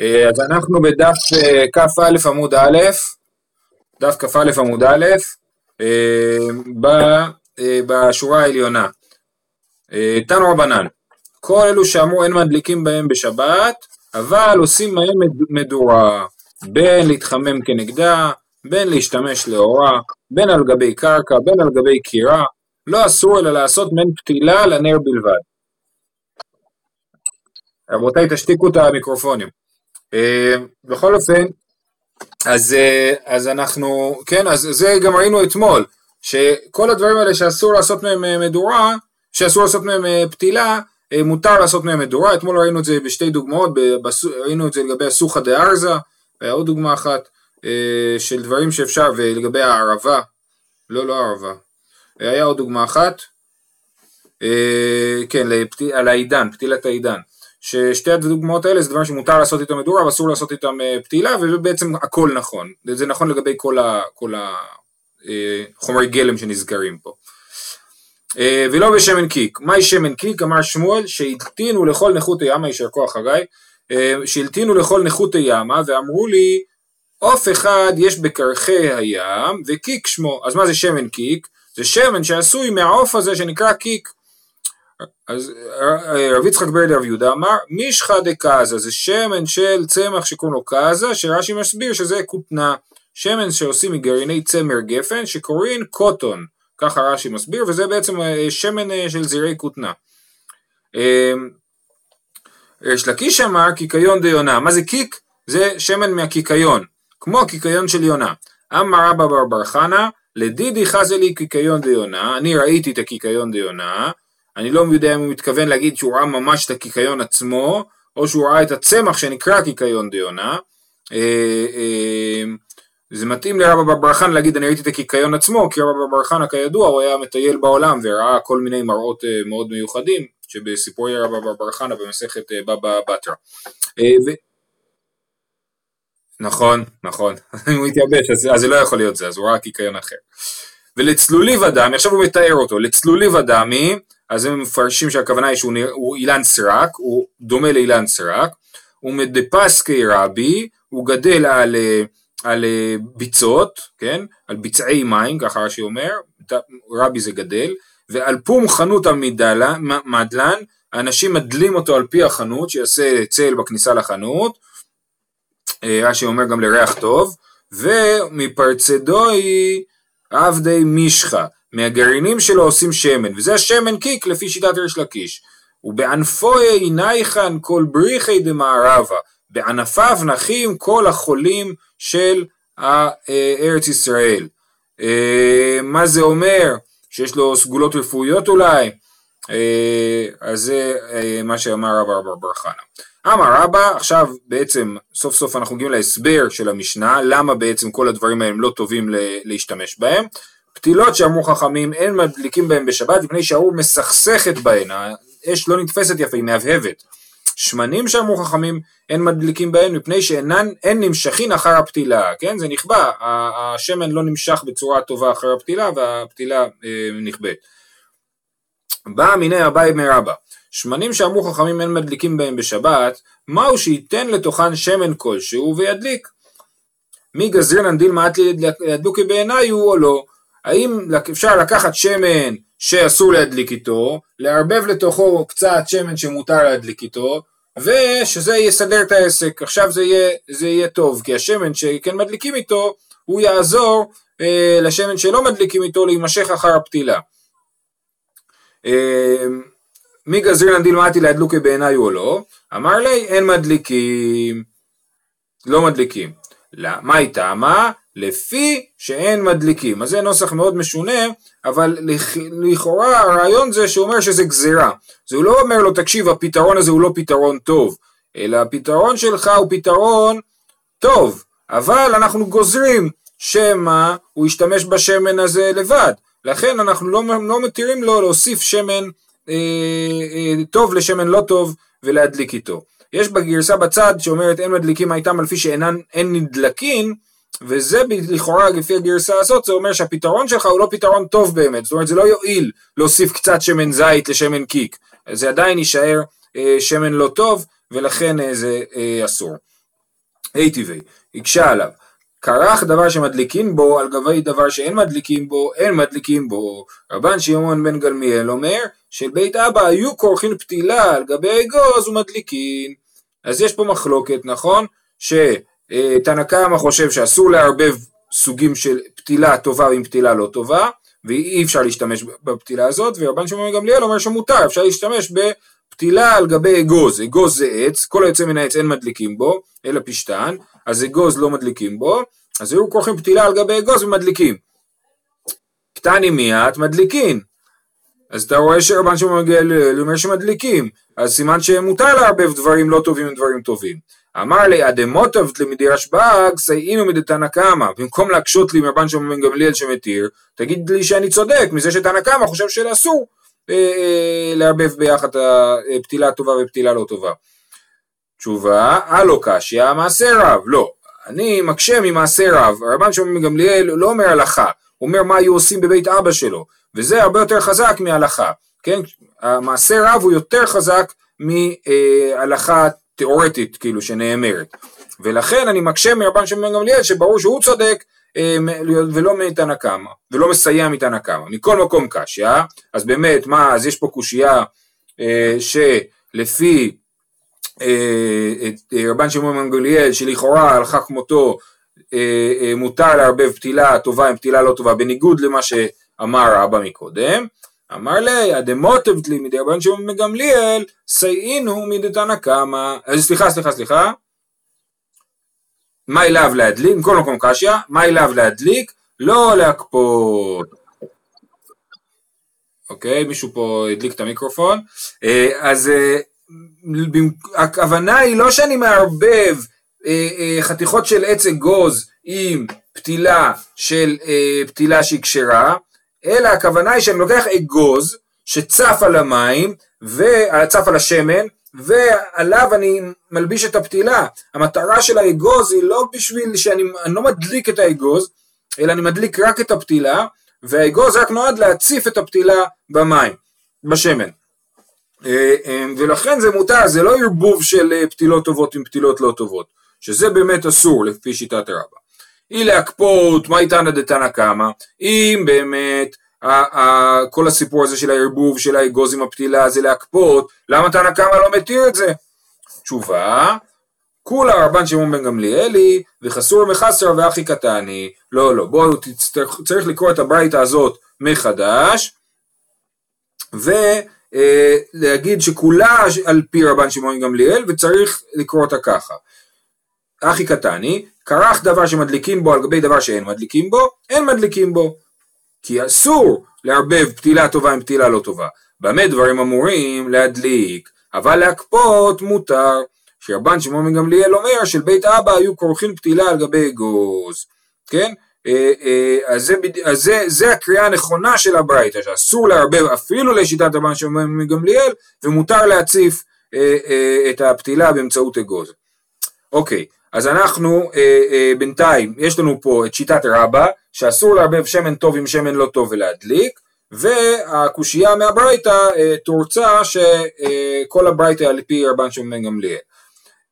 אה, אז אנחנו בדף אה, כ"א עמוד א', דף כ"א עמוד א', אה, בשורה העליונה. תנו רבנן, כל אלו שאמרו אין מדליקים בהם בשבת, אבל עושים מהם מדורה, בין להתחמם כנגדה, בין להשתמש לאורה, בין על גבי קרקע, בין על גבי קירה, לא אסור אלא לעשות מעין פתילה לנר בלבד. רבותיי, תשתיקו את המיקרופונים. אה, בכל אופן, אז, אה, אז אנחנו, כן, אז זה גם ראינו אתמול, שכל הדברים האלה שאסור לעשות מהם אה, מדורה, שאסור לעשות מהם פתילה, מותר לעשות מהם מדורה, אתמול ראינו את זה בשתי דוגמאות, ראינו את זה לגבי הסוכה דה ארזה, והיה עוד דוגמה אחת של דברים שאפשר, ולגבי הערבה, לא, לא הערבה, היה עוד דוגמה אחת, כן, על העידן, פתילת העידן. ששתי הדוגמאות האלה זה דברים שמותר לעשות איתם מדורה ואסור לעשות איתם אה, פתילה ובעצם הכל נכון, זה נכון לגבי כל, החומרי אה, גלם שנזכרים פה. אה, ולא בשמן קיק, מהי שמן קיק? אמר שמואל שהלטינו לכל נכות הימה, יישר כוח חגי, שהלטינו לכל נכות הימה ואמרו לי עוף אחד יש בקרחי הים וקיק שמו, אז מה זה שמן קיק? זה שמן שעשוי מהעוף הזה שנקרא קיק אז אה, רב יצחק ברדי רב יהודה אמר מישחא דקאזה זה שמן של צמח שקוראים לו קאזה שרש"י מסביר שזה כותנה שמן שעושים מגרעיני צמר גפן שקוראים קוטון ככה רש"י מסביר וזה בעצם אה, שמן אה, של זרעי כותנה. יש לקיש אמר קיקיון דיונה מה זה קיק? זה שמן מהקיקיון כמו הקיקיון של יונה אמר רבא בר בר חנה לדידי חזלי קיקיון דיונה אני ראיתי את הקיקיון דיונה אני לא יודע אם הוא מתכוון להגיד שהוא ראה ממש את הקיקיון עצמו, או שהוא ראה את הצמח שנקרא קיקיון דיונה. אה, אה, זה מתאים לרבא בר חנא להגיד אני ראיתי את הקיקיון עצמו, כי רבא בר חנא כידוע הוא היה מטייל בעולם וראה כל מיני מראות אה, מאוד מיוחדים, שבסיפורי רבא בר חנא במסכת בבא בתרא. ו... נכון, נכון, אם הוא התייבש אז, אז זה לא יכול להיות זה, אז הוא ראה קיקיון אחר. ולצלולי ודמי, עכשיו הוא מתאר אותו, לצלולי ודמי אז הם מפרשים שהכוונה היא שהוא אילן סרק, הוא דומה לאילן סרק, הוא מדפסקי רבי, הוא גדל על, על ביצות, כן, על ביצעי מים, ככה רש"י אומר, רבי זה גדל, ועל פום חנות המדלן, האנשים מדלים אותו על פי החנות, שיעשה צל בכניסה לחנות, אה, רש"י אומר גם לריח טוב, ומפרצדוי עבדי מישחה, מהגרעינים שלו עושים שמן, וזה השמן קיק לפי שיטת ריש לקיש. ובענפוי נייחן כל בריחי דמערבה, בענפיו נחים כל החולים של ארץ ישראל. אה, מה זה אומר? שיש לו סגולות רפואיות אולי? אה, אז זה אה, מה שאמר רבא רבא בר חנא. אמר רבא, עכשיו בעצם סוף סוף אנחנו מגיעים להסבר של המשנה, למה בעצם כל הדברים האלה לא טובים להשתמש בהם. פתילות שאמרו חכמים אין מדליקים בהם בשבת מפני שהאור מסכסכת בהן, האש לא נתפסת יפה, היא מהבהבת. שמנים שאמרו חכמים אין מדליקים בהן מפני שאינן אין נמשכין אחר הפתילה, כן זה נכבה, השמן לא נמשך בצורה טובה אחר הפתילה והפתילה אה, נכבאת. בא מיני אביי מרבה, שמנים שאמרו חכמים אין מדליקים בהם בשבת, מהו שייתן לתוכן שמן כלשהו וידליק. מי גזרינן דילמה עד לידלוקי בעיניי הוא או לא, האם אפשר לקחת שמן שאסור להדליק איתו, לערבב לתוכו קצת שמן שמותר להדליק איתו, ושזה יסדר את העסק. עכשיו זה יהיה, זה יהיה טוב, כי השמן שכן מדליקים איתו, הוא יעזור אה, לשמן שלא מדליקים איתו להימשך אחר הפתילה. אה, מי גזרינן דילמתי להדלוקי בעיניי או לא? אמר לי, אין מדליקים. לא מדליקים. מה היא טעמה? לפי שאין מדליקים. אז זה נוסח מאוד משונה, אבל לכאורה הרעיון זה שהוא אומר שזה גזירה. זה הוא לא אומר לו, תקשיב, הפתרון הזה הוא לא פתרון טוב, אלא הפתרון שלך הוא פתרון טוב, אבל אנחנו גוזרים שמא הוא ישתמש בשמן הזה לבד. לכן אנחנו לא, לא מתירים לו להוסיף שמן אה, אה, טוב לשמן לא טוב ולהדליק איתו. יש בגרסה בצד שאומרת אין מדליקים איתם על פי שאין נדלקין, וזה לכאורה לפי הגרסה הזאת זה אומר שהפתרון שלך הוא לא פתרון טוב באמת, זאת אומרת זה לא יועיל להוסיף קצת שמן זית לשמן קיק, זה עדיין יישאר אה, שמן לא טוב ולכן אה, זה אה, אסור. היטיבי, הקשה עליו. כרך דבר שמדליקין בו על גבי דבר שאין מדליקים בו, אין מדליקים בו. רבן שמעון בן גלמיאל אומר של בית אבא היו כורכים פתילה על גבי אגוז ומדליקין. אז יש פה מחלוקת, נכון? שתנא קמא חושב שאסור לערבב סוגים של פתילה טובה עם פתילה לא טובה, ואי אפשר להשתמש בפתילה הזאת, ורבן שמעון גמליאל אומר שמותר, אפשר להשתמש בפתילה על גבי אגוז, אגוז זה עץ, כל היוצא מן העץ אין מדליקים בו, אלא פשתן, אז אגוז לא מדליקים בו, אז היו כורכים פתילה על גבי אגוז ומדליקים. קטני מיעט מדליקין. אז אתה רואה שרבן שמעון גמליאל אומר שמדליקים, אז סימן שמותר לערבב דברים לא טובים עם דברים טובים. אמר לי אדמותב תלמידי רשב"ג סייעינו מדתנא קמא במקום להקשות לי מרבן שמעון בן גמליאל שמתיר תגיד לי שאני צודק מזה שתנא קמא חושב שאסור אה, אה, לערבב ביחד הפתילה הטובה ופתילה לא טובה. תשובה הלו קשיא מעשה רב. לא אני מקשה ממעשה רב. רבן שמעון בן גמליאל לא אומר הלכה הוא אומר מה היו עושים בבית אבא שלו וזה הרבה יותר חזק מהלכה כן? המעשה רב הוא יותר חזק מהלכה תיאורטית כאילו שנאמרת. ולכן אני מקשה מרבן שמעון גמליאל שברור שהוא צודק אה, ולא מתנא קמא ולא מסייע מתנא קמא מכל מקום קשיא אז באמת מה אז יש פה קושייה אה, שלפי אה, רבן שמעון גמליאל שלכאורה הלכה כמותו מותר לערבב פתילה טובה עם פתילה לא טובה בניגוד למה שאמר אבא מקודם אמר לי, הדמוטב לי מדי רבן שמעון בן גמליאל, סייעינו מדתנא קמא. סליחה, סליחה, סליחה. מה אליו להדליק? מכל מקום קשיא, מה אליו להדליק? לא להקפות. אוקיי, מישהו פה הדליק את המיקרופון. אה, אז אה, הכוונה היא לא שאני מערבב אה, חתיכות של עץ אגוז עם פתילה של פתילה שהיא כשרה, אלא הכוונה היא שאני לוקח אגוז שצף על המים, וצף על השמן, ועליו אני מלביש את הפתילה. המטרה של האגוז היא לא בשביל שאני לא מדליק את האגוז, אלא אני מדליק רק את הפתילה, והאגוז רק נועד להציף את הפתילה במים, בשמן. אה, אה, ולכן זה מותר, זה לא ערבוב של אה, פתילות טובות עם פתילות לא טובות, שזה באמת אסור לפי שיטת רבא. היא להקפות, מה איתנא דתנא קמא, אם באמת כל הסיפור הזה של הערבוב של האגוז עם הפתילה זה להקפות, למה תנא קמא לא מתיר את זה? תשובה, כולה רבן שמעון בן גמליאלי וחסור מחסר ואחי קטני, לא לא בואו צריך לקרוא את הברייתא הזאת מחדש ולהגיד שכולה על פי רבן שמעון גמליאל וצריך לקרוא אותה ככה אחי קטני, כרך דבר שמדליקים בו על גבי דבר שאין מדליקים בו, אין מדליקים בו. כי אסור לערבב פתילה טובה עם פתילה לא טובה. במה דברים אמורים? להדליק, אבל להקפות מותר. שרבן שמעון גמליאל אומר של בית אבא היו כורכים פתילה על גבי אגוז, כן? אה, אה, אז, זה, אז זה, זה הקריאה הנכונה של הברייתא, שאסור לערבב אפילו לשיטת רבן שמעון בן גמליאל, ומותר להציף אה, את הפתילה באמצעות אגוז. אוקיי, אז אנחנו אה, אה, בינתיים, יש לנו פה את שיטת רבא, שאסור לערבב שמן טוב עם שמן לא טוב ולהדליק, והקושייה מהברייתא אה, תורצה שכל אה, הברייתא על פי רבן שמעון בן גמליאל.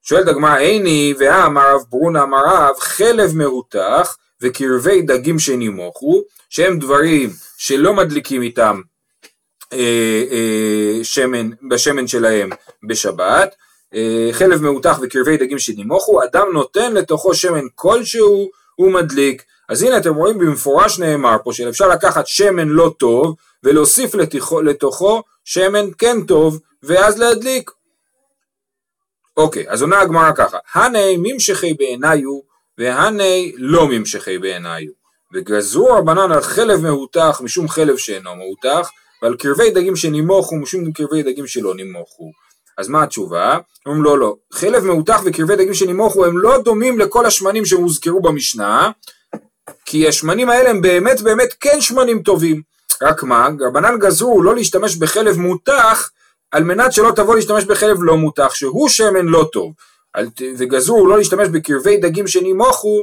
שואלת הגמרא, איני ואמר רב ברונה אמר רב, חלב מרותח וקרבי דגים שנימוכו, שהם דברים שלא מדליקים איתם אה, אה, שמן, בשמן שלהם בשבת, חלב מאותח וקרבי דגים שנימוכו, אדם נותן לתוכו שמן כלשהו, הוא מדליק. אז הנה אתם רואים במפורש נאמר פה שאפשר לקחת שמן לא טוב ולהוסיף לתוכו, לתוכו שמן כן טוב ואז להדליק. אוקיי, אז עונה הגמרא ככה, הני ממשכי בעיניו והני לא ממשכי בעיניו. וגזרו רבנן על חלב מהותח משום חלב שאינו מהותח ועל קרבי דגים שנימוכו משום קרבי דגים שלא נימוכו. אז מה התשובה? אומרים לא לא, חלב מאותח וקרבי דגים שנימוכו הם לא דומים לכל השמנים שהוזכרו במשנה, כי השמנים האלה הם באמת באמת כן שמנים טובים. רק מה, רבנן גזרו לא להשתמש בחלב מותח על מנת שלא תבוא להשתמש בחלב לא מותח, שהוא שמן לא טוב. וגזרו לא להשתמש בקרבי דגים שנימוכו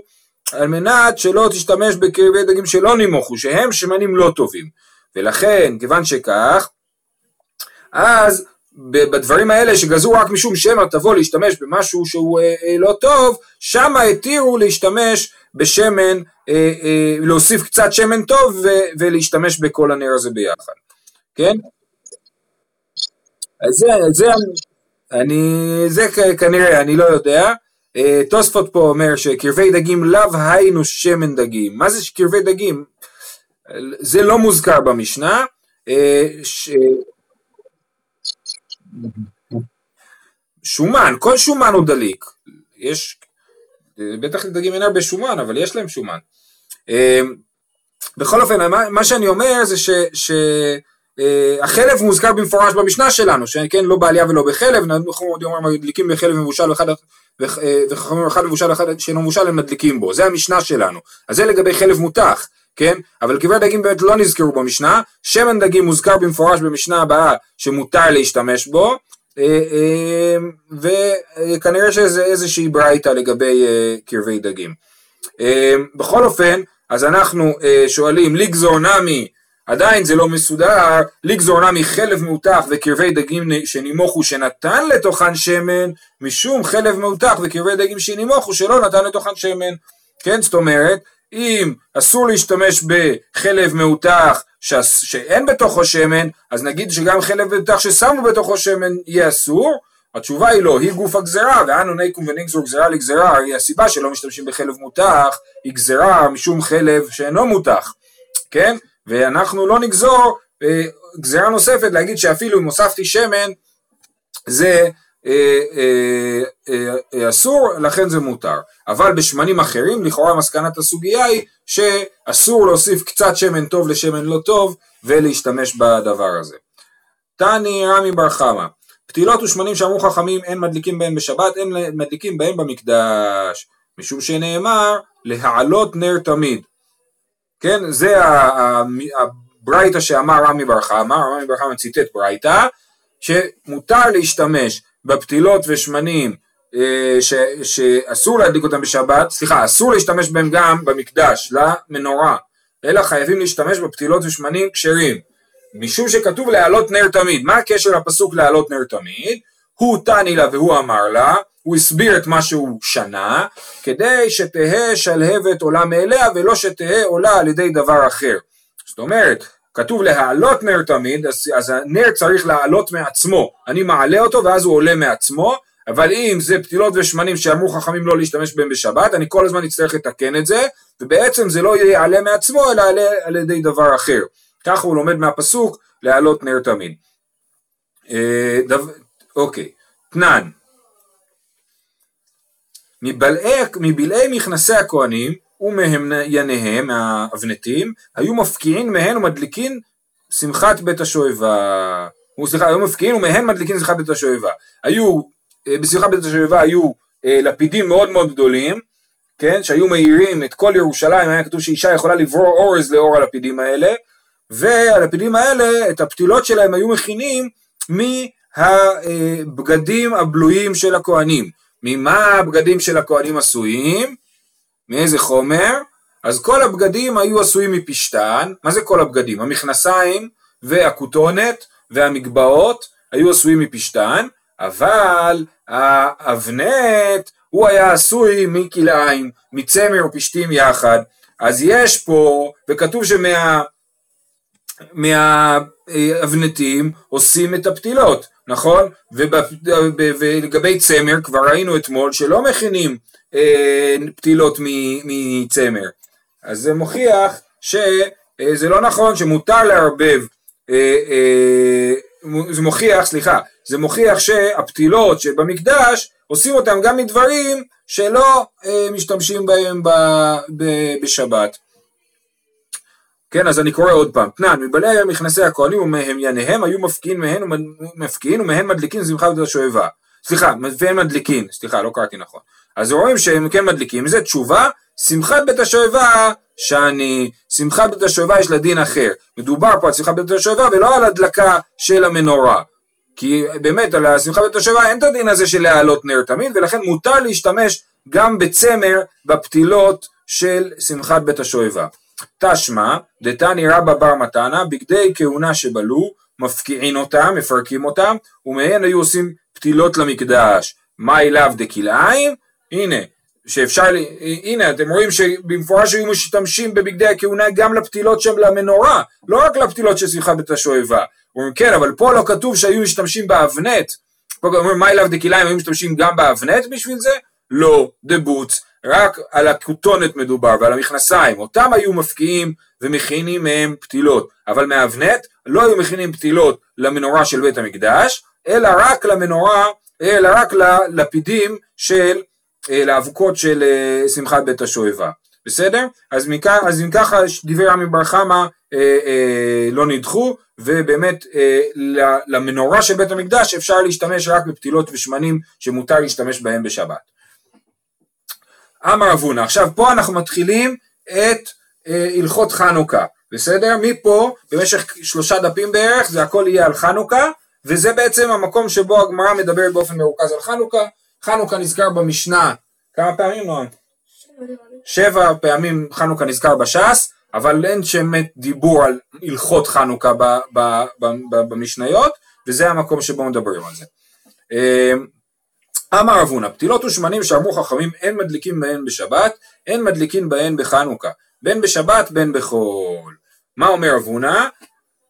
על מנת שלא תשתמש בקרבי דגים שלא נימוכו, שהם שמנים לא טובים. ולכן, כיוון שכך, אז בדברים האלה שגזרו רק משום שמא תבוא להשתמש במשהו שהוא אה, אה, לא טוב, שמה התירו להשתמש בשמן, אה, אה, להוסיף קצת שמן טוב ו, ולהשתמש בכל הנר הזה ביחד, כן? אז זה, זה, אני, זה כנראה, אני לא יודע. אה, תוספות פה אומר שקרבי דגים לאו היינו שמן דגים. מה זה קרבי דגים? זה לא מוזכר במשנה. אה, ש... שומן, כל שומן הוא דליק. יש, בטח לדגים אין הרבה שומן, אבל יש להם שומן. אה, בכל אופן, מה שאני אומר זה ש... ש אה, מוזכר במפורש במשנה שלנו, שכן לא בעלייה ולא בחלב, אנחנו עוד יאמר מדליקים בחלב מבושל אחד, אה, וחכמים אחד מבושל אחד שאינו מבושל הם מדליקים בו, זה המשנה שלנו, אז זה לגבי חלב מותח, כן? אבל קברי דגים באמת לא נזכרו במשנה, שמן דגים מוזכר במפורש במשנה הבאה שמותר להשתמש בו, אה, וכנראה שזה איזושהי ברייתא לגבי קרבי דגים. בכל אופן, אז אנחנו שואלים לגזור נמי עדיין זה לא מסודר, לגזור נמי חלב מאותח וקרבי דגים שנימוכו שנתן לתוכן שמן, משום חלב מאותח וקרבי דגים שנימוכו שלא נתן לתוכן שמן. כן, זאת אומרת, אם אסור להשתמש בחלב מאותח שאין בתוכו שמן, אז נגיד שגם חלב מאותח ששמו בתוכו שמן יהיה אסור, התשובה היא לא, היא גוף הגזרה, ואנו ניקום ונגזור גזרה לגזרה, הרי הסיבה שלא משתמשים בחלב מותח היא גזרה משום חלב שאינו מותח, כן? ואנחנו לא נגזור אה, גזירה נוספת להגיד שאפילו אם הוספתי שמן זה אסור, לכן זה מותר. אבל בשמנים אחרים, לכאורה מסקנת הסוגיה היא שאסור להוסיף קצת שמן טוב לשמן לא טוב ולהשתמש בדבר הזה. תני רמי בר חמא פתילות ושמנים שאמרו חכמים אין מדליקים בהם בשבת, אין מדליקים בהם במקדש, משום שנאמר להעלות נר תמיד. כן, זה הברייתא שאמר רמי בר חמא, רמי בר חמא ציטט ברייתא, שמותר להשתמש בפתילות ושמנים אה, ש, שאסור להדליק אותם בשבת, סליחה, אסור להשתמש בהם גם במקדש, למנורה, אלא חייבים להשתמש בפתילות ושמנים כשרים, משום שכתוב להעלות נר תמיד. מה הקשר לפסוק להעלות נר תמיד? הוא תני לה והוא אמר לה, הוא הסביר את מה שהוא שנה, כדי שתהא שלהבת עולה מאליה ולא שתהא עולה על ידי דבר אחר. זאת אומרת, כתוב להעלות נר תמיד, אז, אז הנר צריך לעלות מעצמו, אני מעלה אותו ואז הוא עולה מעצמו, אבל אם זה פתילות ושמנים שאמרו חכמים לא להשתמש בהם בשבת, אני כל הזמן אצטרך לתקן את זה, ובעצם זה לא יעלה מעצמו, אלא יעלה על ידי דבר אחר. ככה הוא לומד מהפסוק להעלות נר תמיד. אה, דו... אוקיי, תנן, מבלעי מכנסי הכהנים ומהמייניהם, מהאבנטים, היו מפקיעין מהן ומדליקין שמחת בית השואבה. סליחה, היו מפקיעין ומהן מדליקין שמחת בית השואבה. היו, אה, בשמחת בית השואבה היו אה, לפידים מאוד מאוד גדולים, כן, שהיו מאירים את כל ירושלים, היה כתוב שאישה יכולה לברור אורז לאור הלפידים האלה, והלפידים האלה, את הפתילות שלהם היו מכינים מהבגדים הבלויים של הכהנים. ממה הבגדים של הכהנים עשויים? מאיזה חומר? אז כל הבגדים היו עשויים מפשתן, מה זה כל הבגדים? המכנסיים והכותונת והמגבעות היו עשויים מפשתן, אבל האבנט הוא היה עשוי מכלאיים, מצמר ופשתים יחד, אז יש פה, וכתוב שמה מהאבנטים עושים את הפתילות, נכון? ולגבי צמר כבר ראינו אתמול שלא מכינים אה, פתילות מצמר, אז זה מוכיח שזה אה, לא נכון שמותר לערבב, אה, אה, זה מוכיח, סליחה, זה מוכיח שהפתילות שבמקדש עושים אותם גם מדברים שלא אה, משתמשים בהם בשבת. כן, אז אני קורא עוד פעם, תנן, מבעלי מכנסי הכהנים ומהמייניהם היו מפקיעים מהן ומפקיעים ומהן מדליקין שמחה בית השואבה. סליחה, והם מדליקין, סליחה, לא קראתי נכון. אז רואים שהם כן מדליקים, זה תשובה, שמחת בית השואבה שאני, שמחת בית השואבה יש לה דין אחר. מדובר פה על שמחת בית השואבה ולא על הדלקה של המנורה. כי באמת על השמחת בית השואבה אין את הדין הזה של להעלות נר תמיד, ולכן מותר להשתמש גם בצמר בפתילות של שמחת בית השואבה. תשמע, דתני רבא בר מתנה, בגדי כהונה שבלו, מפקיעין אותם, מפרקים אותם, ומהן היו עושים פתילות למקדש. מה אליו דכלאיים? הנה, שאפשר, הנה אתם רואים שבמפורש היו משתמשים בבגדי הכהונה גם לפתילות שם למנורה, לא רק לפתילות של שמחת בית השואבה. אומרים כן, אבל פה לא כתוב שהיו משתמשים באבנט. פה אומרים מה אליו דכלאיים היו משתמשים גם באבנט בשביל זה? לא, דבוץ, רק על הכותונת מדובר ועל המכנסיים, אותם היו מפקיעים ומכינים מהם פתילות, אבל מאבנט לא היו מכינים פתילות למנורה של בית המקדש, אלא רק למנורה, אלא רק ללפידים של, אה, לאבוקות של אה, שמחת בית השואבה, בסדר? אז, מכ... אז אם ככה דברי רמי בר חמא אה, לא נדחו, ובאמת למנורה של בית המקדש אפשר להשתמש רק בפתילות ושמנים שמותר להשתמש בהם בשבת. אמר אבונה. עכשיו פה אנחנו מתחילים את הלכות חנוכה, בסדר? מפה במשך שלושה דפים בערך זה הכל יהיה על חנוכה וזה בעצם המקום שבו הגמרא מדברת באופן מרוכז על חנוכה. חנוכה נזכר במשנה כמה פעמים נועם? שבע פעמים חנוכה נזכר בש"ס אבל אין באמת דיבור על הלכות חנוכה ב, ב, ב, ב, במשניות וזה המקום שבו מדברים על זה. אה, אמר אבונה, פתילות ושמנים שאמרו חכמים אין מדליקים בהן בשבת, אין מדליקים בהן בחנוכה, בין בשבת בין בחול. מה אומר אבונה?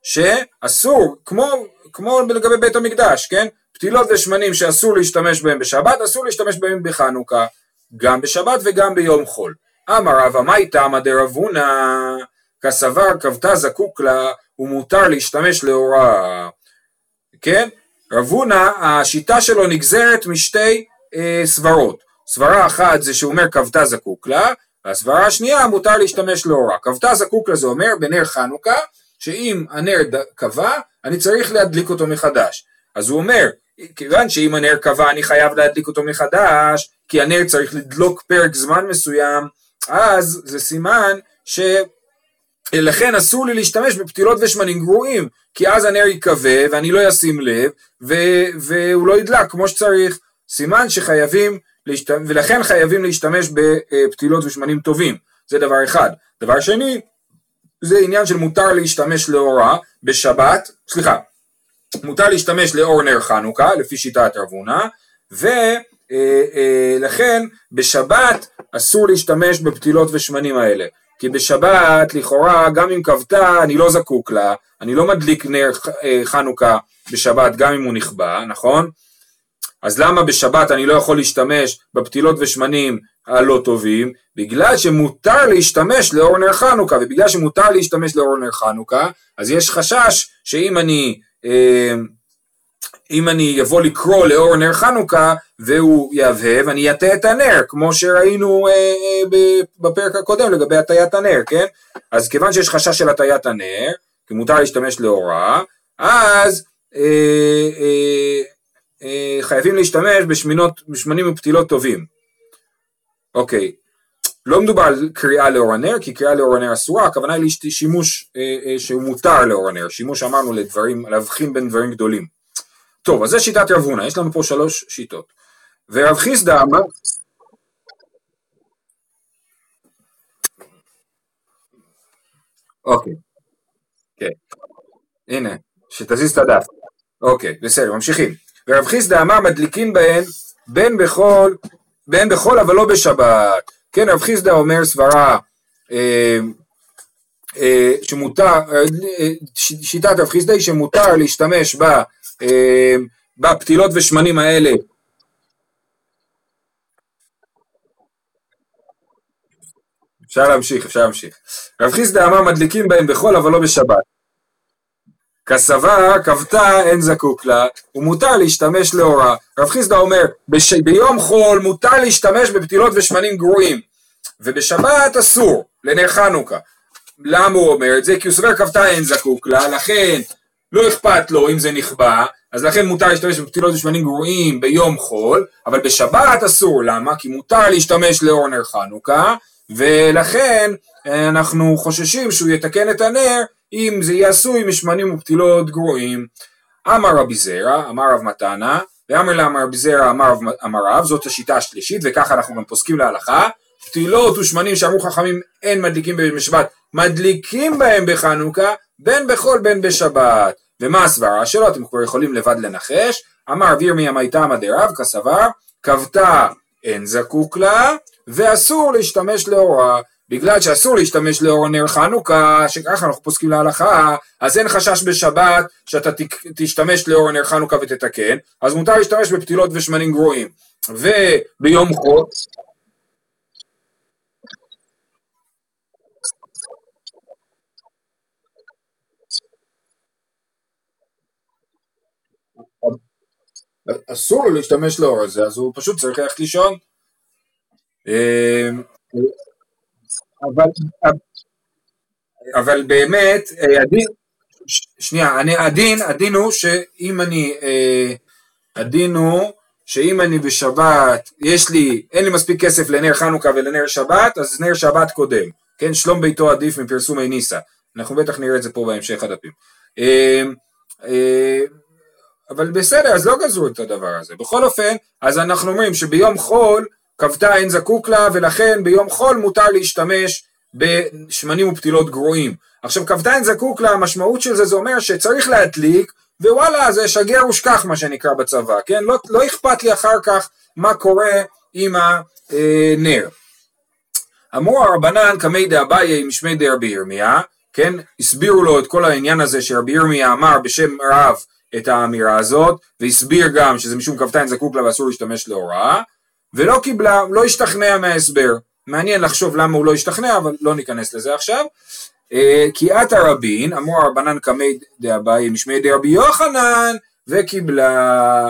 שאסור, כמו, כמו לגבי בית המקדש, כן? פתילות ושמנים שאסור להשתמש בהם בשבת, אסור להשתמש בהם בחנוכה, גם בשבת וגם ביום חול. אמר רבא, מה איתמא דרבונה? כסבר כבתה זקוק לה ומותר להשתמש לאורה. כן? רב הונא, השיטה שלו נגזרת משתי אה, סברות. סברה אחת זה שהוא אומר כבתה זקוק לה, והסברה השנייה מותר להשתמש לאורה. כבתה זקוק לה זה אומר בנר חנוכה, שאם הנר כבה, אני צריך להדליק אותו מחדש. אז הוא אומר, כיוון שאם הנר כבה אני חייב להדליק אותו מחדש, כי הנר צריך לדלוק פרק זמן מסוים, אז זה סימן ש... לכן אסור לי להשתמש בפתילות ושמנים גרועים, כי אז הנר ייכווה ואני לא אשים לב, ו- והוא לא ידלק כמו שצריך. סימן שחייבים, להשת... ולכן חייבים להשתמש בפתילות ושמנים טובים, זה דבר אחד. דבר שני, זה עניין של מותר להשתמש לאורה בשבת, סליחה, מותר להשתמש לאור נר חנוכה, לפי שיטת רבונה, ולכן אה, אה, בשבת אסור להשתמש בפתילות ושמנים האלה. כי בשבת לכאורה גם אם כבתה אני לא זקוק לה, אני לא מדליק נר אה, חנוכה בשבת גם אם הוא נכבה, נכון? אז למה בשבת אני לא יכול להשתמש בפתילות ושמנים הלא טובים? בגלל שמותר להשתמש לאור נר חנוכה, ובגלל שמותר להשתמש לאור נר חנוכה, אז יש חשש שאם אני אם אני אבוא לקרוא לאור נר חנוכה והוא יהבהב, אני אטה את הנר, כמו שראינו אה, אה, בפרק הקודם לגבי הטיית הנר, כן? אז כיוון שיש חשש של הטיית הנר, כי מותר להשתמש לאורה, אז אה, אה, אה, חייבים להשתמש בשמינות, בשמנים ופתילות טובים. אוקיי, לא מדובר על קריאה לאור הנר, כי קריאה לאור הנר אסורה, הכוונה היא לשימוש אה, אה, שהוא מותר לאור הנר, שימוש אמרנו לדברים, להבחין בין דברים גדולים. טוב, אז זה שיטת רב הונא, יש לנו פה שלוש שיטות. ורב חיסדא אמר... אוקיי, כן. הנה, שתזיז את הדף. אוקיי, בסדר, ממשיכים. ורב חיסדא אמר מדליקין בהן בין בכל, בין בכל אבל לא בשבת. כן, רב חיסדא אומר סברה אה, אה, שמותר, אה, שיטת רב חיסדא היא שמותר להשתמש בה בפתילות ושמנים האלה אפשר להמשיך, אפשר להמשיך. רב חיסדא אמר מדליקים בהם בחול אבל לא בשבת. כסבה כבתה אין זקוק לה, ומותר להשתמש לאורה. רב חיסדא אומר, בש... ביום חול מותר להשתמש בפתילות ושמנים גרועים, ובשבת אסור, לנר חנוכה. למה הוא אומר את זה? כי הוא סובר כבתה אין זקוק לה, לכן לא אכפת לו אם זה נכבה, אז לכן מותר להשתמש בפתילות ושמנים גרועים ביום חול, אבל בשבת אסור, למה? כי מותר להשתמש לאור נר חנוכה, ולכן אה, אנחנו חוששים שהוא יתקן את הנר אם זה יהיה עשוי משמנים ופתילות גרועים. אמר רבי זרע, אמר רב מתנה, ואמר לה אמר רבי זרע, אמר רב, זאת השיטה השלישית, וככה אנחנו גם פוסקים להלכה. פתילות ושמנים שאמרו חכמים אין מדליקים בהם בשבת, מדליקים בהם בחנוכה, בין בחול בין בשבת. ומה הסברה שלו? אתם כבר יכולים לבד לנחש. אמר וירמיה מייתמא דרב כסבר, כבתה אין זקוק לה, ואסור להשתמש לאורה. בגלל שאסור להשתמש לאור נר חנוכה, שככה אנחנו פוסקים להלכה, אז אין חשש בשבת שאתה תשתמש לאור נר חנוכה ותתקן, אז מותר להשתמש בפתילות ושמנים גרועים. וביום חוץ, אסור לו להשתמש לאור הזה, אז הוא פשוט צריך ללכת לישון. אבל, אבל באמת, אה, הדין, שנייה, אני, הדין, הדין הוא שאם אני, אה, הדין הוא שאם אני בשבת, יש לי, אין לי מספיק כסף לנר חנוכה ולנר שבת, אז נר שבת קודם, כן, שלום ביתו עדיף מפרסומי ניסה, אנחנו בטח נראה את זה פה בהמשך הדפים. אה, אבל בסדר, אז לא גזרו את הדבר הזה. בכל אופן, אז אנחנו אומרים שביום חול כבתה אין זקוק לה, ולכן ביום חול מותר להשתמש בשמנים ופתילות גרועים. עכשיו כבתה אין זקוק לה, המשמעות של זה זה אומר שצריך להדליק, ווואלה זה שגר ושכח מה שנקרא בצבא, כן? לא, לא אכפת לי אחר כך מה קורה עם הנר. אמרו הרבנן קמי דאביי משמי דרבי ירמיה, כן? הסבירו לו את כל העניין הזה שרבי ירמיה אמר בשם רב את האמירה הזאת, והסביר גם שזה משום כ"ט זקוק לה ואסור להשתמש להוראה, ולא קיבלה, לא השתכנע מההסבר. מעניין לחשוב למה הוא לא השתכנע, אבל לא ניכנס לזה עכשיו. אה, כי את הרבין, אמרו הרבנן קמי דאביי משמי דרבי יוחנן, וקיבלה.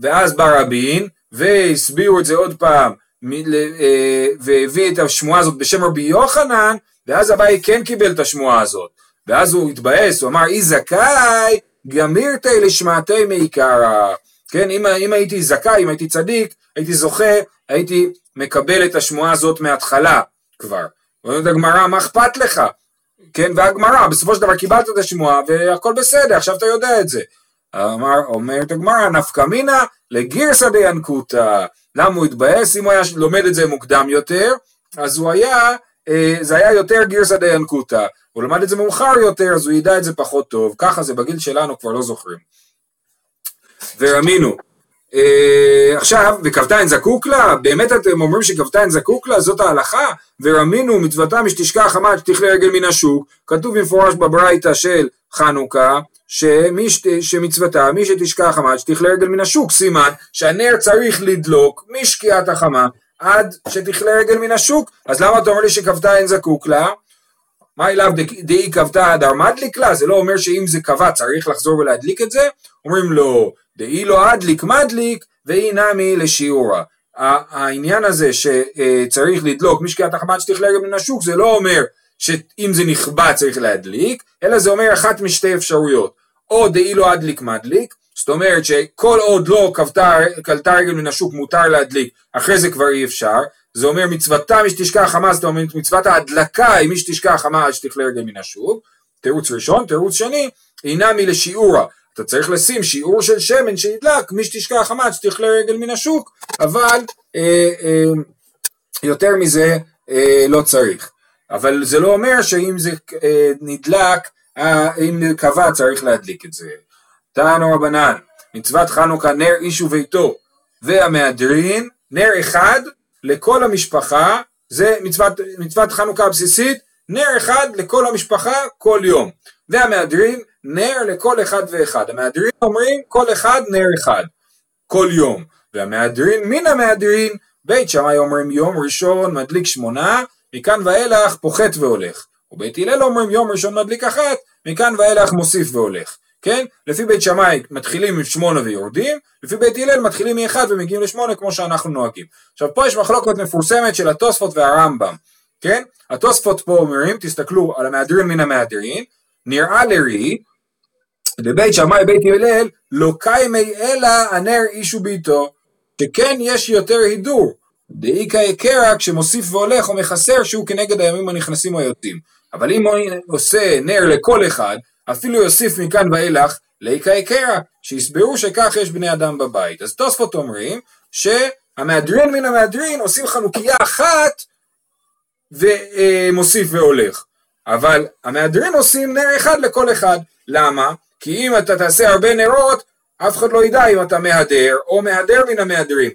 ואז בא רבין, והסבירו את זה עוד פעם, אה, והביא את השמועה הזאת בשם רבי יוחנן, ואז אביי כן קיבל את השמועה הזאת. ואז הוא התבאס, הוא אמר, אי זכאי, גמירתי לשמעתי מעיקרא. כן, אם, אם הייתי זכאי, אם הייתי צדיק, הייתי זוכה, הייתי מקבל את השמועה הזאת מההתחלה כבר. אומרת הגמרא, מה אכפת לך? כן, והגמרא, בסופו של דבר קיבלת את השמועה והכל בסדר, עכשיו אתה יודע את זה. אמר, אומרת הגמרא, נפקא מינה לגירסא דיינקותא. למה הוא התבאס? אם הוא היה לומד את זה מוקדם יותר, אז הוא היה, אה, זה היה יותר גירסא דיינקותא. הוא למד את זה מאוחר יותר, אז הוא ידע את זה פחות טוב. ככה זה בגיל שלנו, כבר לא זוכרים. ורמינו. אה, עכשיו, וכ"ט זקוק לה? באמת אתם אומרים שכ"ט זקוק לה? זאת ההלכה? ורמינו מצוותה משתשכח חמת שתכלה רגל מן השוק, כתוב במפורש בברייתא של חנוכה, שמיש, שמצוותה מי שתשכח חמת שתכלה רגל מן השוק, סימן שהנר צריך לדלוק משקיעת החמה עד שתכלה רגל מן השוק, אז למה אתה אומר לי שכ"ט אין זקוק לה? מה אליו דאי כבתה עד מדליק לה? זה לא אומר שאם זה כבה צריך לחזור ולהדליק את זה? אומרים לו, דאי לא אדליק מדליק ואי נמי לשיעורה. העניין הזה שצריך לדלוק משקיעת החמת שתכלה גם מן השוק זה לא אומר שאם זה נכבה צריך להדליק, אלא זה אומר אחת משתי אפשרויות. או דאי לא אדליק מדליק, זאת אומרת שכל עוד לא קלטה רגל מן השוק מותר להדליק, אחרי זה כבר אי אפשר, זה אומר מצוותה מי שתשכח חמה, זאת אומרת מצוות ההדלקה היא מי שתשכח חמה עד שתכלה רגל מן השוק, תירוץ ראשון, תירוץ שני, אינה מלשיעורה, אתה צריך לשים שיעור של שמן שידלק מי שתשכח חמה עד שתכלה רגל מן השוק, אבל אה, אה, יותר מזה אה, לא צריך. אבל זה לא אומר שאם זה אה, נדלק, אה, אם קבע צריך להדליק את זה. תענו רבנן, מצוות חנוכה נר איש וביתו והמהדרין, נר אחד לכל המשפחה, זה מצוות, מצוות חנוכה הבסיסית, נר אחד לכל המשפחה כל יום. והמהדרין, נר לכל אחד ואחד. המהדרין אומרים כל אחד נר אחד, כל יום. והמהדרין, מן המהדרין, בית שמאי אומרים יום ראשון מדליק שמונה, מכאן ואילך פוחת והולך. ובית הלל אומרים יום ראשון מדליק אחת, מכאן ואילך מוסיף והולך. כן? לפי בית שמאי מתחילים עם שמונה ויורדים, לפי בית הלל מתחילים מאחד ומגיעים לשמונה כמו שאנחנו נוהגים. עכשיו פה יש מחלוקת מפורסמת של התוספות והרמב"ם, כן? התוספות פה אומרים, תסתכלו על המהדרין מן המהדרין, נראה לרי, לבית שמאי בית הלל, לא קיימי אלא הנר איש וביתו, שכן יש יותר הידור, דאיכא קרע כשמוסיף והולך או מחסר שהוא כנגד הימים הנכנסים או היוצאים. אבל אם הוא עושה נר לכל אחד, אפילו יוסיף מכאן ואילך ליקה יקרה, שיסברו שכך יש בני אדם בבית. אז תוספות אומרים שהמהדרין מן המהדרין עושים חנוכיה אחת ומוסיף והולך. אבל המהדרין עושים נר אחד לכל אחד. למה? כי אם אתה תעשה הרבה נרות, אף אחד לא ידע אם אתה מהדר או מהדר מן המהדרים.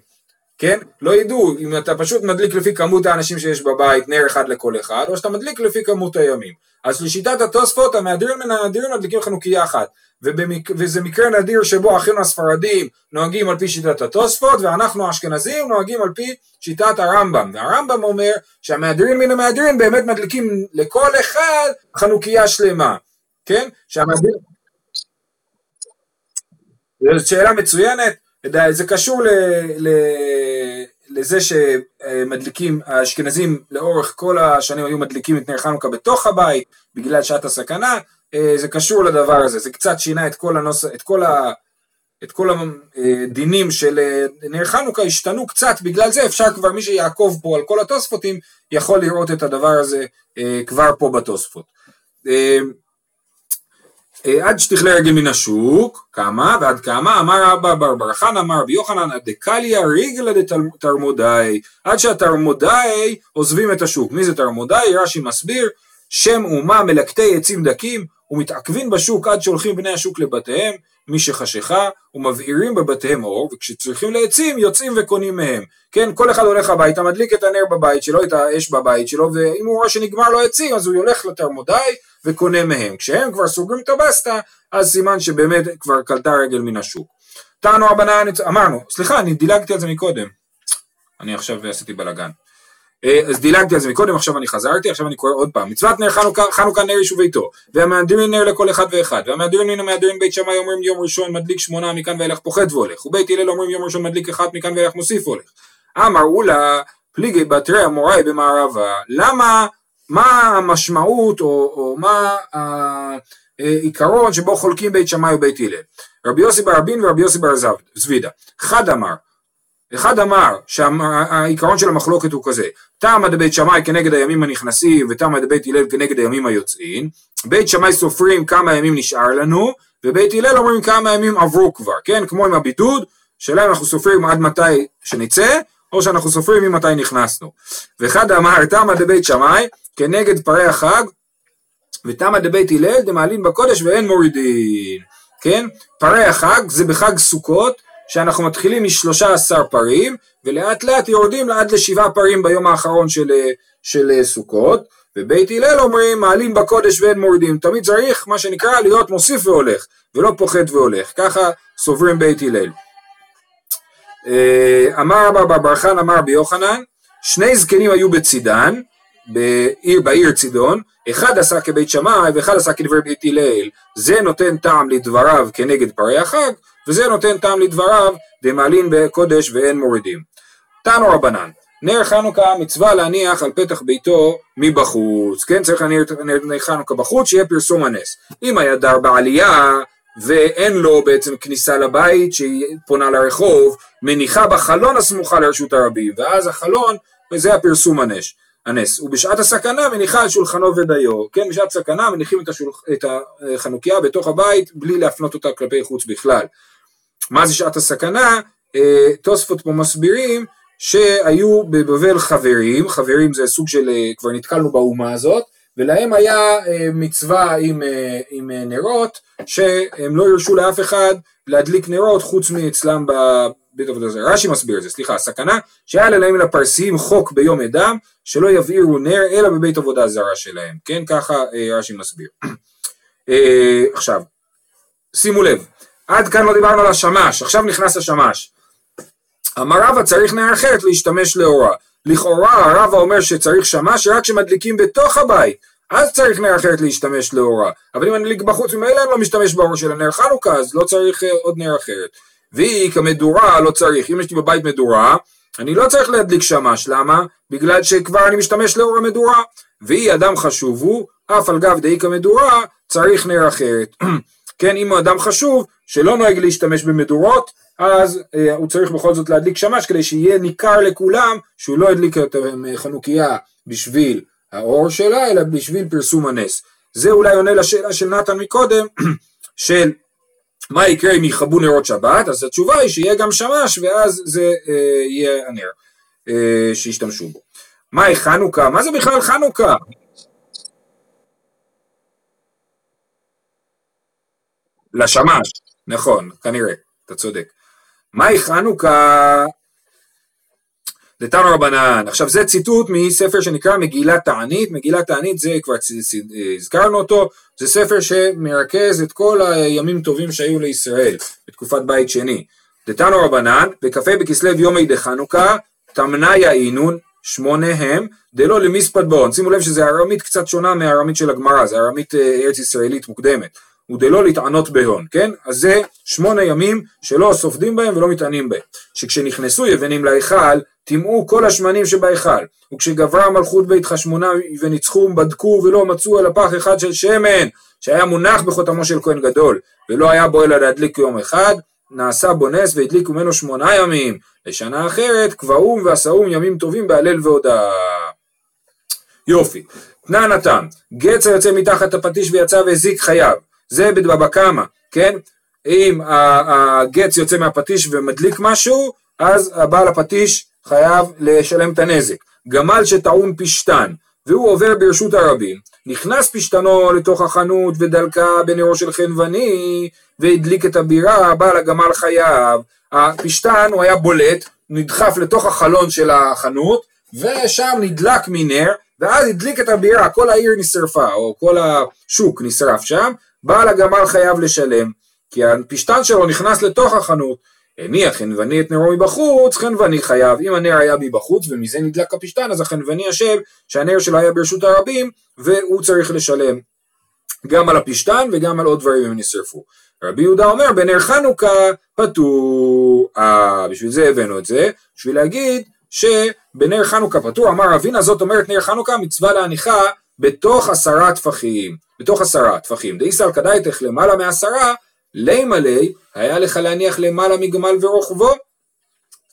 כן? לא ידעו אם אתה פשוט מדליק לפי כמות האנשים שיש בבית נר אחד לכל אחד, או שאתה מדליק לפי כמות הימים. אז לשיטת התוספות המהדרים מן הנדירים מדליקים חנוכיה אחת. ובמק... וזה מקרה נדיר שבו אחינו הספרדים נוהגים על פי שיטת התוספות ואנחנו האשכנזים נוהגים על פי שיטת הרמב"ם והרמב"ם אומר שהמהדרין מן המהדרין באמת מדליקים לכל אחד חנוכיה שלמה כן? שהמהדרין... זו שאלה מצוינת. זה קשור ל... ל... לזה שמדליקים, האשכנזים לאורך כל השנים היו מדליקים את נר חנוכה בתוך הבית בגלל שעת הסכנה, אה, זה קשור לדבר הזה, זה קצת שינה את כל, הנוס, את כל, ה, את כל הדינים של אה, נר חנוכה השתנו קצת, בגלל זה אפשר כבר מי שיעקוב פה על כל התוספותים יכול לראות את הדבר הזה אה, כבר פה בתוספות. עד שתכלה רגל מן השוק, כמה ועד כמה, אמר אבא בר בר חנא אמר רבי יוחנן דקליה רגלה דתרמודאי, עד שהתרמודאי עוזבים את השוק. מי זה תרמודאי? רש"י מסביר, שם אומה מלקטי עצים דקים ומתעכבים בשוק עד שהולכים בני השוק לבתיהם, מי שחשיכה ומבעירים בבתיהם אור, וכשצריכים לעצים יוצאים וקונים מהם. כן, כל אחד הולך הביתה, מדליק את הנר בבית שלו, את האש בבית שלו, ואם הוא רואה שנגמר לו עצים, אז הוא הולך לתרמודאי וקונה מהם. כשהם כבר סוגרים את הבסטה, אז סימן שבאמת כבר קלטה רגל מן השוק. תענו רבנן, אמרנו, סליחה, אני דילגתי על זה מקודם. אני עכשיו עשיתי בלאגן. אה, אז דילגתי על זה מקודם, עכשיו אני חזרתי, עכשיו אני קורא עוד פעם. מצוות נר חנוכה, חנוכה נר איש וביתו, והמהדרין נר לכל אחד ואחד, והמהדרין מן המהדרין בית שמאי אומרים יום ראשון מדליק שמונה מכאן ואילך פוחת והולך, ובית הלל אומרים יום ראשון מדליק אחד מכאן ואילך מוסיף והולך. אמרו לה פליגי בתרי אמוראי במערבה, למה, מה המשמעות או, או מה העיקרון שבו חולקים בית שמאי ובית הלל? רבי יוסי ברבין ורבי יוסי בר זבידה, חד אמר אחד אמר שהעיקרון של המחלוקת הוא כזה, תמא דבית שמאי כנגד הימים הנכנסים ותמא דבית הלל כנגד הימים היוצאים, בית שמאי סופרים כמה ימים נשאר לנו, ובית הלל אומרים כמה ימים עברו כבר, כן? כמו עם הבידוד, שאלה אם אנחנו סופרים עד מתי שנצא, או שאנחנו סופרים ממתי נכנסנו. ואחד אמר תמא דבית שמאי כנגד פרי החג, ותמא דבית הלל דמעלין בקודש ואין מורידין, כן? פרי החג זה בחג סוכות, שאנחנו מתחילים משלושה עשר פרים ולאט לאט יורדים עד לשבעה פרים ביום האחרון של, של סוכות. ובית הלל אומרים מעלים בקודש ואין מורדים תמיד צריך מה שנקרא להיות מוסיף והולך ולא פוחת והולך. ככה סוברים בית הלל. אה, אמר אבא בר חן אמר ביוחנן שני זקנים היו בצידן בעיר, בעיר צידון, אחד עשה כבית שמאי ואחד עשה כדברי בית הלל, זה נותן טעם לדבריו כנגד פרי החג, וזה נותן טעם לדבריו דמעלין בקודש ואין מורידים. תנו רבנן, נר חנוכה מצווה להניח על פתח ביתו מבחוץ, כן צריך להניח נר חנוכה בחוץ שיהיה פרסום הנס. אם היה דר בעלייה ואין לו בעצם כניסה לבית שהיא פונה לרחוב, מניחה בחלון הסמוכה לרשות הרבים, ואז החלון, וזה הפרסום הנס. הנס, ובשעת הסכנה מניחה על שולחנו ודיו, כן, בשעת סכנה מניחים את, השולח, את החנוכיה בתוך הבית בלי להפנות אותה כלפי חוץ בכלל. מה זה שעת הסכנה? אה, תוספות פה מסבירים שהיו בבבל חברים, חברים זה סוג של, אה, כבר נתקלנו באומה הזאת, ולהם היה אה, מצווה עם, עם נרות, שהם לא הרשו לאף אחד להדליק נרות חוץ מאצלם בבית עבודה זרה. רש"י מסביר את זה, סליחה, הסכנה שהיה להם לפרסים חוק ביום אדם, שלא יבעירו נר אלא בבית עבודה זרה שלהם, כן, ככה רש"י מסביר. עכשיו, שימו לב, עד כאן לא דיברנו על השמש, עכשיו נכנס השמש. רבא צריך נר אחרת להשתמש לאורה. לכאורה הרבא אומר שצריך שמש רק כשמדליקים בתוך הבית, אז צריך נר אחרת להשתמש לאורה. אבל אם אני מדליק בחוץ ממילא אני לא משתמש באור של הנר חנוכה, אז לא צריך uh, עוד נר אחרת. והיא כמדורה לא צריך, אם יש לי בבית מדורה, אני לא צריך להדליק שמש, למה? בגלל שכבר אני משתמש לאור המדורה. והיא אדם חשוב הוא, אף על גב דאי כמדורה, צריך נר אחרת. כן, אם הוא אדם חשוב, שלא נוהג להשתמש במדורות, אז אה, הוא צריך בכל זאת להדליק שמש כדי שיהיה ניכר לכולם שהוא לא הדליק את חנוכיה בשביל האור שלה, אלא בשביל פרסום הנס. זה אולי עונה לשאלה של נתן מקודם, של מה יקרה אם יכבו נרות שבת, אז התשובה היא שיהיה גם שמש ואז זה אה, יהיה הנר אה, שישתמשו בו. מהי חנוכה? מה זה בכלל חנוכה? לשמש, נכון, כנראה, אתה צודק. מהי חנוכה? דתנו רבנן. עכשיו זה ציטוט מספר שנקרא מגילת תענית, מגילת תענית זה כבר הזכרנו אותו, זה ספר שמרכז את כל הימים טובים שהיו לישראל בתקופת בית שני. דתנו רבנן, בכ"ה בכסלו יומי דחנוכה, תמניה אינון, שמונה הם, דלא למספד באון. שימו לב שזה ארמית קצת שונה מהארמית של הגמרא, זה ארמית אה, ארץ ישראלית מוקדמת. ודלא לטענות בהון, כן? אז זה שמונה ימים שלא סופדים בהם ולא מתענים בהם. שכשנכנסו יוונים להיכל, טימאו כל השמנים שבהיכל. וכשגברה המלכות בית חשמונה וניצחו ובדקו ולא מצאו על הפח אחד של שמן, שהיה מונח בחותמו של כהן גדול, ולא היה בו אלא להדליק יום אחד, נעשה בו נס והדליקו ממנו שמונה ימים. לשנה אחרת, קבעום ועשאום ימים טובים בהלל והודאה. יופי. תנא נתם, גצה יוצא מתחת הפטיש ויצא והזיק חייו. זה בבבא קמא, כן? אם הגץ יוצא מהפטיש ומדליק משהו, אז הבעל הפטיש חייב לשלם את הנזק. גמל שטעון פשתן, והוא עובר ברשות הרבים, נכנס פשתנו לתוך החנות ודלקה בנרו של חנווני, והדליק את הבירה, בעל הגמל חייב. הפשתן הוא היה בולט, נדחף לתוך החלון של החנות, ושם נדלק מנר, ואז הדליק את הבירה, כל העיר נשרפה, או כל השוק נשרף שם, בעל הגמל חייב לשלם, כי הפשתן שלו נכנס לתוך החנות, הניח חנווני את נרו מבחוץ, חנווני חייב. אם הנר היה מבחוץ ומזה נדלק הפשתן, אז החנווני אשם שהנר שלו היה ברשות הרבים, והוא צריך לשלם גם על הפשתן וגם על עוד דברים אם נשרפו. רבי יהודה אומר, בנר חנוכה פטור. אה, בשביל זה הבאנו את זה, בשביל להגיד שבנר חנוכה פטור, אמר אבינה זאת אומרת נר חנוכה מצווה להניחה בתוך עשרה טפחים, בתוך עשרה טפחים. דאיסל כדאיתך למעלה מעשרה, לימה לי, היה לך להניח למעלה מגמל ורוחבו,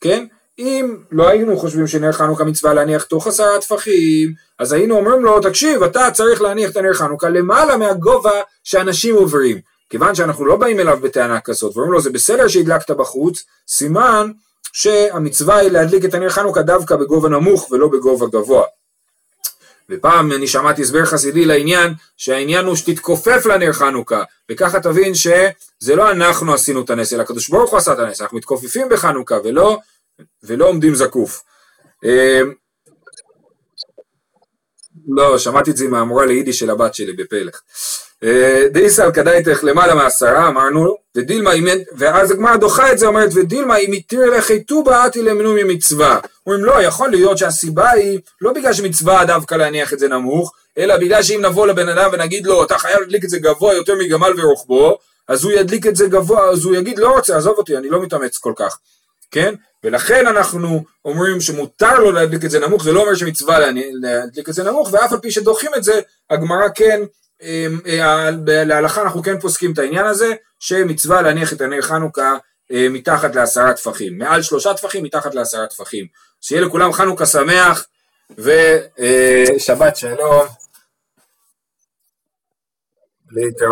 כן? אם לא היינו חושבים שנר חנוכה מצווה להניח תוך עשרה טפחים, אז היינו אומרים לו, תקשיב, אתה צריך להניח את הנר חנוכה למעלה מהגובה שאנשים עוברים. כיוון שאנחנו לא באים אליו בטענה כזאת, ואומרים לו, זה בסדר שהדלקת בחוץ, סימן שהמצווה היא להדליק את הנר חנוכה דווקא בגובה נמוך ולא בגובה גבוה. ופעם אני שמעתי הסבר חסידי לעניין, שהעניין הוא שתתכופף לנר חנוכה, וככה תבין שזה לא אנחנו עשינו את הנס, אלא הקדוש ברוך הוא עשה את הנס, אנחנו מתכופפים בחנוכה ולא, ולא עומדים זקוף. אמ, לא, שמעתי את זה מהמורה ליידיש של הבת שלי בפלך. דאיסל כדאיתך למעלה מעשרה אמרנו, ודילמה אם אין, ואז הגמרא דוחה את זה, אומרת ודילמה אם התיר לכי טובה אתי למנו ממצווה. אומרים לא, יכול להיות שהסיבה היא לא בגלל שמצווה דווקא להניח את זה נמוך, אלא בגלל שאם נבוא לבן אדם ונגיד לו אתה חייב להדליק את זה גבוה יותר מגמל ורוחבו, אז הוא ידליק את זה גבוה, אז הוא יגיד לא רוצה, עזוב אותי, אני לא מתאמץ כל כך, כן? ולכן אנחנו אומרים שמותר לו להדליק את זה נמוך, זה לא אומר שמצווה להדליק את זה נמוך, ואף על פי שדוחים את זה, הגמרא כן להלכה אנחנו כן פוסקים את העניין הזה, שמצווה להניח את הנר חנוכה אה, מתחת לעשרה טפחים, מעל שלושה טפחים, מתחת לעשרה טפחים. שיהיה לכולם חנוכה שמח ושבת אה, שלום.